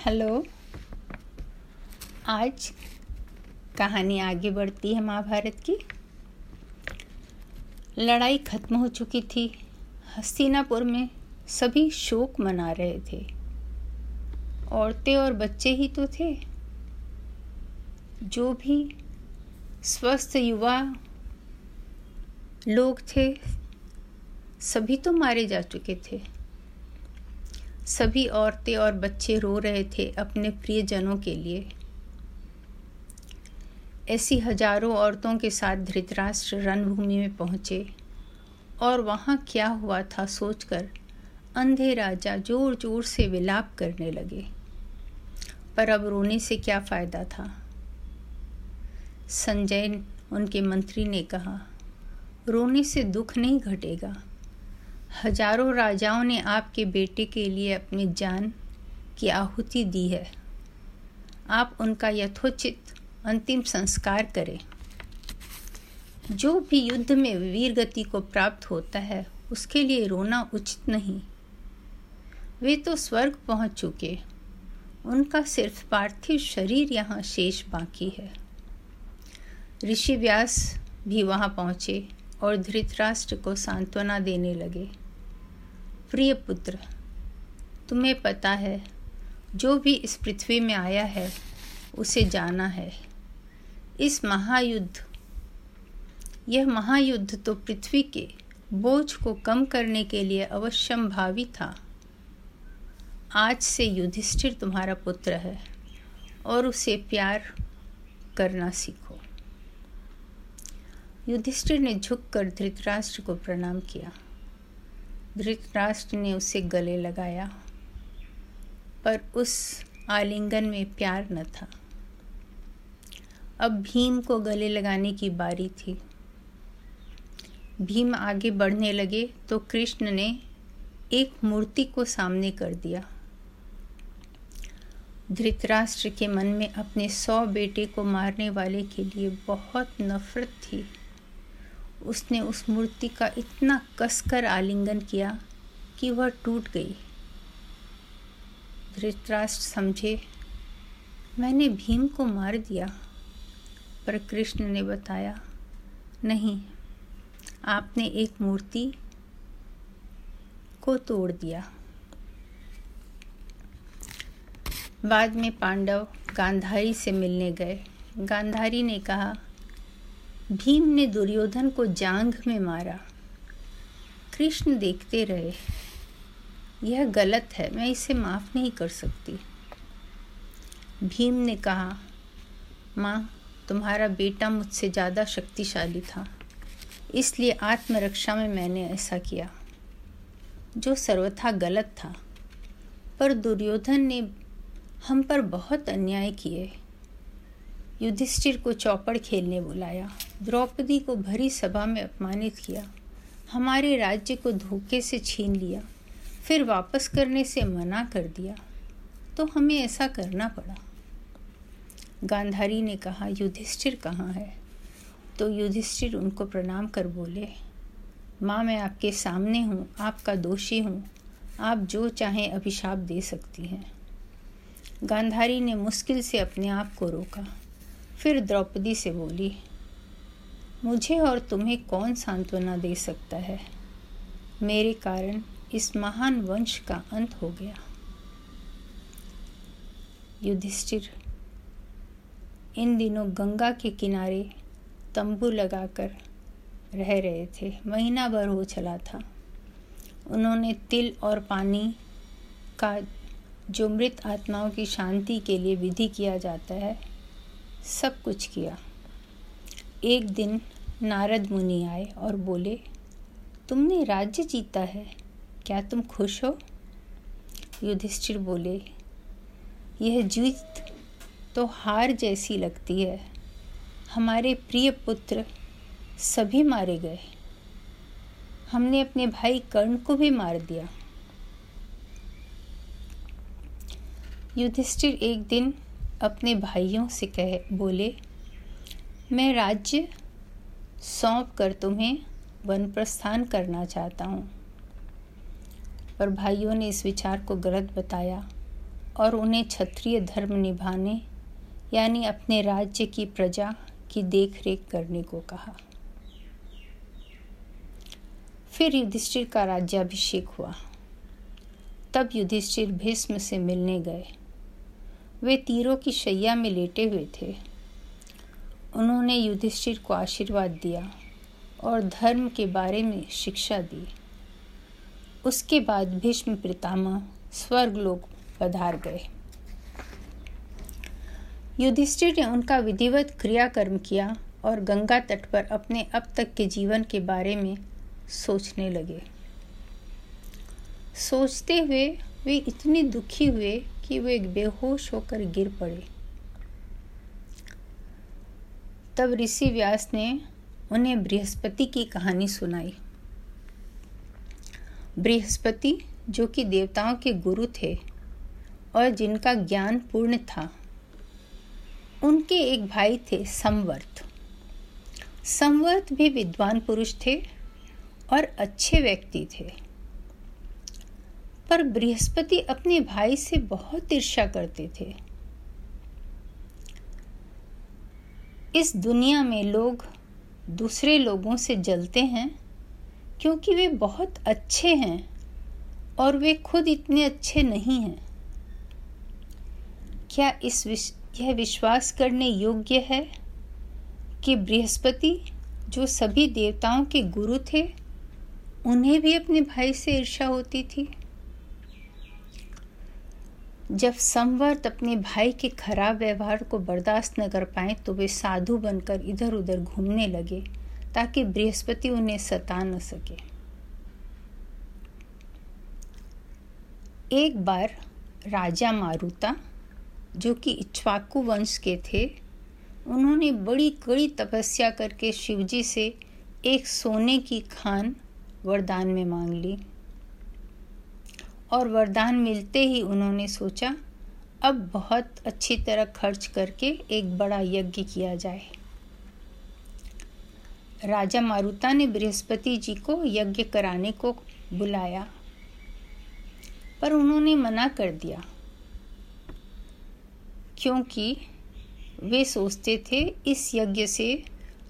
Hello. आज कहानी आगे बढ़ती है महाभारत की। लड़ाई खत्म हो चुकी थी। हस्तिनापुर में सभी शोक मना रहे थे। औरतें और बच्चे ही तो थे। जो भी स्वस्थ युवा लोग थे, सभी तो मारे जा चुके थे। सभी औरतें और बच्चे रो रहे थे अपने प्रियजनों के लिए। ऐसी हज़ारों औरतों के साथ धृतराष्ट्र रणभूमि में पहुँचे। और वहाँ क्या हुआ था सोचकर अंधे राजा ज़ोर ज़ोर से विलाप करने लगे। पर अब रोने से क्या फ़ायदा था? संजय, उनके मंत्री ने कहा, रोने से दुख नहीं घटेगा। हज़ारों राजाओं ने आपके बेटे के लिए अपनी जान की आहुति दी है। आप उनका यथोचित अंतिम संस्कार करें। जो भी युद्ध में वीर गति को प्राप्त होता है, उसके लिए रोना उचित नहीं। वे तो स्वर्ग पहुँच चुके। उनका सिर्फ़ पार्थिव शरीर यहाँ शेष बाकी है। ऋषि व्यास भी वहाँ पहुँचे और धृतराष्ट्र को सांत्वना देने लगे। प्रिय पुत्र, तुम्हें पता है, जो भी इस पृथ्वी में आया है, उसे जाना है। इस महायुद्ध, यह महायुद्ध तो पृथ्वी के बोझ को कम करने के लिए अवश्यम भावी था। आज से युधिष्ठिर तुम्हारा पुत्र है, और उसे प्यार करना सीखो। युधिष्ठिर ने झुककर धृतराष्ट्र को प्रणाम किया। धृतराष्ट्र ने उसे गले लगाया, पर उस आलिंगन में प्यार न था। अब भीम को गले लगाने की बारी थी। भीम आगे बढ़ने लगे तो कृष्ण ने एक मूर्ति को सामने कर दिया। धृतराष्ट्र के मन में अपने सौ बेटे को मारने वाले के लिए बहुत नफरत थी। उसने उस मूर्ति का इतना कसकर आलिंगन किया कि वह टूट गई। धृतराष्ट्र समझे, मैंने भीम को मार दिया। पर कृष्ण ने बताया, नहीं, आपने एक मूर्ति को तोड़ दिया। बाद में पांडव गांधारी से मिलने गए। गांधारी ने कहा भीम ने दुर्योधन को जांघ में मारा। कृष्ण देखते रहे, यह गलत है, मैं इसे माफ़ नहीं कर सकती। भीम ने कहा, माँ, तुम्हारा बेटा मुझसे ज़्यादा शक्तिशाली था, इसलिए आत्मरक्षा में मैंने ऐसा किया, जो सर्वथा गलत था। पर दुर्योधन ने हम पर बहुत अन्याय किए। युधिष्ठिर को चौपड़ खेलने बुलाया। द्रौपदी को भरी सभा में अपमानित किया। हमारे राज्य को धोखे से छीन लिया। फिर वापस करने से मना कर दिया। तो हमें ऐसा करना पड़ा। गांधारी ने कहा, युधिष्ठिर कहाँ है? तो युधिष्ठिर उनको प्रणाम कर बोले, माँ, मैं आपके सामने हूँ, आपका दोषी हूँ। आप जो चाहें अभिशाप दे सकती हैं। गांधारी ने मुश्किल से अपने आप को रोका। फिर द्रौपदी से बोली मुझे और तुम्हें कौन सांत्वना दे सकता है? मेरे कारण इस महान वंश का अंत हो गया। युधिष्ठिर, इन दिनों गंगा के किनारे तंबू लगाकर रह रहे थे। महीना भर हो चला था। उन्होंने तिल और पानी का जो मृत आत्माओं की शांति के लिए विधि किया जाता है, सब कुछ किया। एक दिन नारद मुनि आए और बोले, तुमने राज्य जीता है, क्या तुम खुश हो? युधिष्ठिर बोले, यह जीत तो हार जैसी लगती है। हमारे प्रिय पुत्र सभी मारे गए। हमने अपने भाई कर्ण को भी मार दिया। युधिष्ठिर एक दिन अपने भाइयों से कह, बोले, मैं राज्य सौंप कर तुम्हें वन प्रस्थान करना चाहता हूँ। पर भाइयों ने इस विचार को गलत बताया और उन्हें क्षत्रिय धर्म निभाने, यानी अपने राज्य की प्रजा की देखरेख करने को कहा। फिर युधिष्ठिर का राज्याभिषेक हुआ। तब युधिष्ठिर भीष्म से मिलने गए। वे तीरों की शैया में लेटे हुए थे। उन्होंने युधिष्ठिर को आशीर्वाद दिया और धर्म के बारे में शिक्षा दी। उसके बाद भीष्म पितामह स्वर्गलोक पधार गए। युधिष्ठिर ने उनका विधिवत क्रियाकर्म किया और गंगा तट पर अपने अब तक के जीवन के बारे में सोचने लगे। सोचते हुए वे इतने दुखी हुए कि वे बेहोश होकर गिर पड़े। तब ऋषि व्यास ने उन्हें बृहस्पति की कहानी सुनाई। बृहस्पति, जो कि देवताओं के गुरु थे और जिनका ज्ञान पूर्ण था, उनके एक भाई थे संवर्त संवर्त भी विद्वान पुरुष थे और अच्छे व्यक्ति थे। पर बृहस्पति अपने भाई से बहुत ईर्ष्या करते थे। इस दुनिया में लोग दूसरे लोगों से जलते हैं क्योंकि वे बहुत अच्छे हैं और वे खुद इतने अच्छे नहीं हैं। क्या इस विश, यह विश्वास करने योग्य है कि बृहस्पति, जो सभी देवताओं के गुरु थे, उन्हें भी अपने भाई से ईर्षा होती थी? जब संवर्त अपने भाई के खराब व्यवहार को बर्दाश्त न कर पाए तो वे साधु बनकर इधर उधर घूमने लगे, ताकि बृहस्पति उन्हें सता न सके। एक बार राजा मारुता, जो कि इच्छवाकु वंश के थे, उन्होंने बड़ी कड़ी तपस्या करके शिवजी से एक सोने की खान वरदान में मांग ली। और वरदान मिलते ही उन्होंने सोचा, अब बहुत अच्छी तरह खर्च करके एक बड़ा यज्ञ किया जाए। राजा मारुता ने बृहस्पति जी को यज्ञ कराने को बुलाया, पर उन्होंने मना कर दिया, क्योंकि वे सोचते थे इस यज्ञ से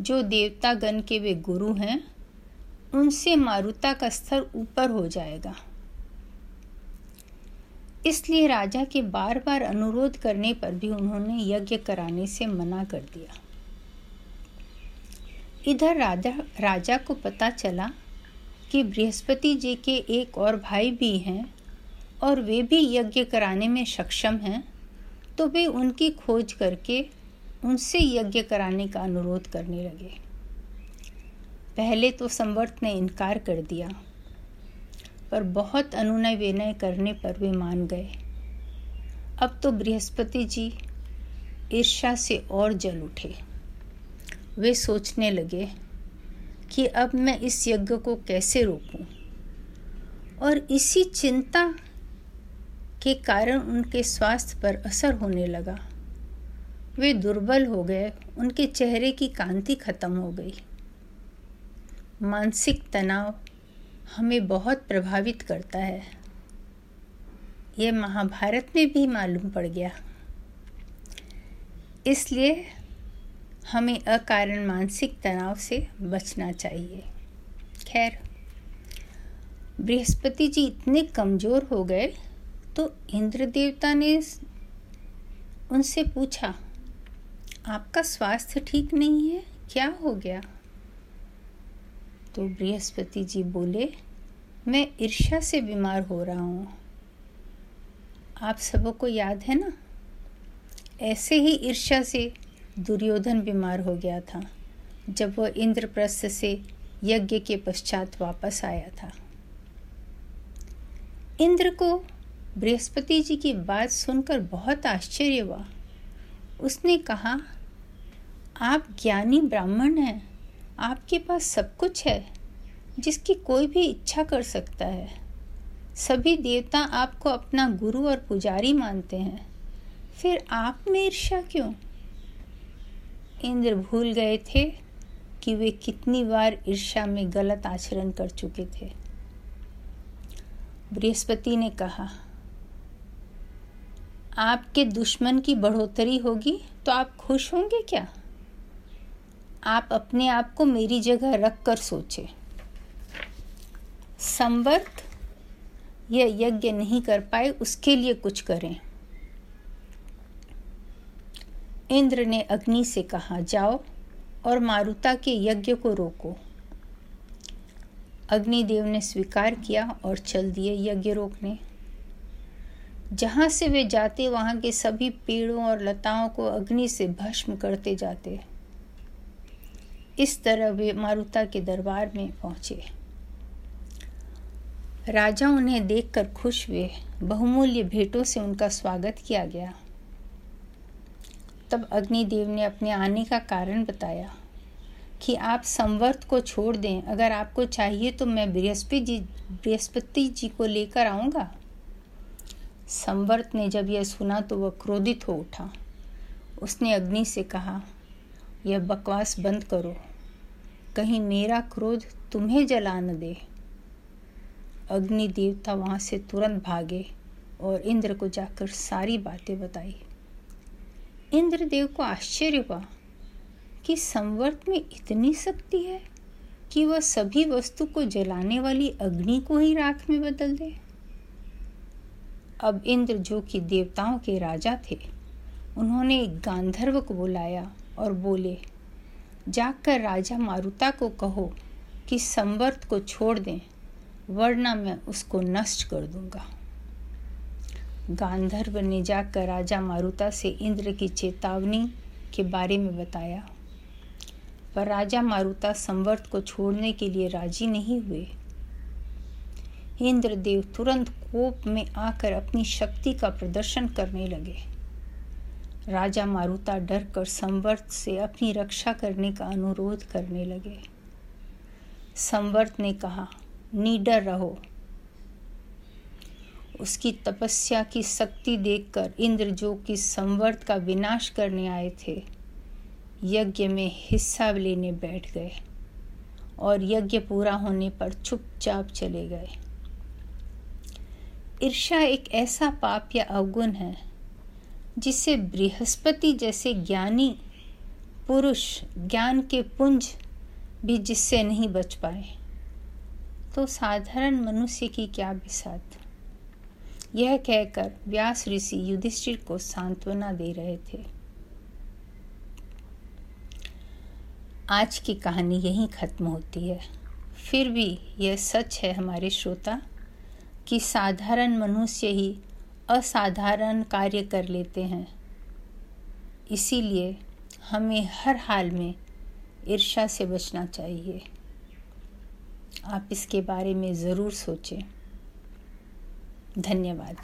जो देवता गण के वे गुरु हैं, उनसे मारुता का स्तर ऊपर हो जाएगा। इसलिए राजा के बार बार अनुरोध करने पर भी उन्होंने यज्ञ कराने से मना कर दिया। इधर राजा राजा को पता चला कि बृहस्पति जी के एक और भाई भी हैं और वे भी यज्ञ कराने में सक्षम हैं तो वे उनकी खोज करके उनसे यज्ञ कराने का अनुरोध करने लगे। पहले तो संवर्त ने इनकार कर दिया। पर बहुत अनुनय विनय करने पर वे मान गए। अब तो बृहस्पति जी ईर्षा से और जल उठे। वे सोचने लगे कि अब मैं इस यज्ञ को कैसे रोकूं और इसी चिंता के कारण उनके स्वास्थ्य पर असर होने लगा। वे दुर्बल हो गए, उनके चेहरे की कांति खत्म हो गई। मानसिक तनाव हमें बहुत प्रभावित करता है। ये महाभारत में भी मालूम पड़ गया। इसलिए हमें अकारण मानसिक तनाव से बचना चाहिए। खैर, बृहस्पति जी इतने कमज़ोर हो गए तो इंद्र देवता ने उनसे पूछा, आपका स्वास्थ्य ठीक नहीं है? क्या हो गया? तो बृहस्पति जी बोले, मैं ईर्ष्या से बीमार हो रहा हूँ। आप सबों को याद है ना? ऐसे ही ईर्ष्या से दुर्योधन बीमार हो गया था, जब वह इंद्रप्रस्थ से यज्ञ के पश्चात वापस आया था। इंद्र को बृहस्पति जी की बात सुनकर बहुत आश्चर्य हुआ। उसने कहा, आप ज्ञानी ब्राह्मण हैं। आपके पास सब कुछ है, जिसकी कोई भी इच्छा कर सकता है। सभी देवता आपको अपना गुरु और पुजारी मानते हैं। फिर आप में ईर्ष्या क्यों? इंद्र भूल गए थे कि वे कितनी बार ईर्ष्या में गलत आचरण कर चुके थे। बृहस्पति ने कहा, आपके दुश्मन की बढ़ोतरी होगी तो आप खुश होंगे क्या? आप अपने आप को मेरी जगह रख कर सोचें। संवर्त यह यज्ञ नहीं कर पाए, उसके लिए कुछ करें। इंद्र ने अग्नि से कहा, जाओ और मारुता के यज्ञ को रोको। अग्निदेव ने स्वीकार किया और चल दिए यज्ञ रोकने। जहाँ से वे जाते, वहाँ के सभी पेड़ों और लताओं को अग्नि से भस्म करते जाते। इस तरह वे मारुता के दरबार में पहुँचे। राजा उन्हें देखकर खुश हुए। बहुमूल्य भेंटों से उनका स्वागत किया गया। तब अग्निदेव ने अपने आने का कारण बताया कि आप संवर्त को छोड़ दें। अगर आपको चाहिए तो मैं बृहस्पति जी बृहस्पति जी को लेकर आऊँगा। संवर्त ने जब यह सुना तो वह क्रोधित हो उठा। उसने अग्नि से कहा, यह बकवास बंद करो। कहीं मेरा क्रोध तुम्हें जला न दे। अग्नि देवता वहाँ से तुरंत भागे और इंद्र को जाकर सारी बातें बताई। इंद्रदेव को आश्चर्य हुआ कि संवर्त में इतनी शक्ति है कि वह सभी वस्तु को जलाने वाली अग्नि को ही राख में बदल दे। अब इंद्र जो कि देवताओं के राजा थे, उन्होंने गांधर्व को बुलाया और बोले जाकर राजा मारुता को कहो कि संवर्त को छोड़ दें, वरना मैं उसको नष्ट कर दूँगा। गांधर्व ने जाकर राजा मारुता से इंद्र की चेतावनी के बारे में बताया। पर राजा मारुता संवर्त को छोड़ने के लिए राज़ी नहीं हुए। इंद्रदेव तुरंत कोप में आकर अपनी शक्ति का प्रदर्शन करने लगे। राजा मारुता डर कर संवर्त से अपनी रक्षा करने का अनुरोध करने लगे। संवर्त ने कहा, नीडर रहो। उसकी तपस्या की शक्ति देखकर इंद्र जो कि संवर्त का विनाश करने आए थे, यज्ञ में हिस्सा लेने बैठ गए और यज्ञ पूरा होने पर चुपचाप चले गए। ईर्षा एक ऐसा पाप या अवगुण है जिसे बृहस्पति जैसे ज्ञानी पुरुष, ज्ञान के पुंज भी जिससे नहीं बच पाए। तो साधारण मनुष्य की क्या बिसात? यह कहकर व्यास ऋषि युधिष्ठिर को सांत्वना दे रहे थे। आज की कहानी यहीं ख़त्म होती है। फिर भी यह सच है हमारे श्रोता कि साधारण मनुष्य ही असाधारण कार्य कर लेते हैं। इसीलिए हमें हर हाल में ईर्षा से बचना चाहिए। आप इसके बारे में ज़रूर सोचें। धन्यवाद।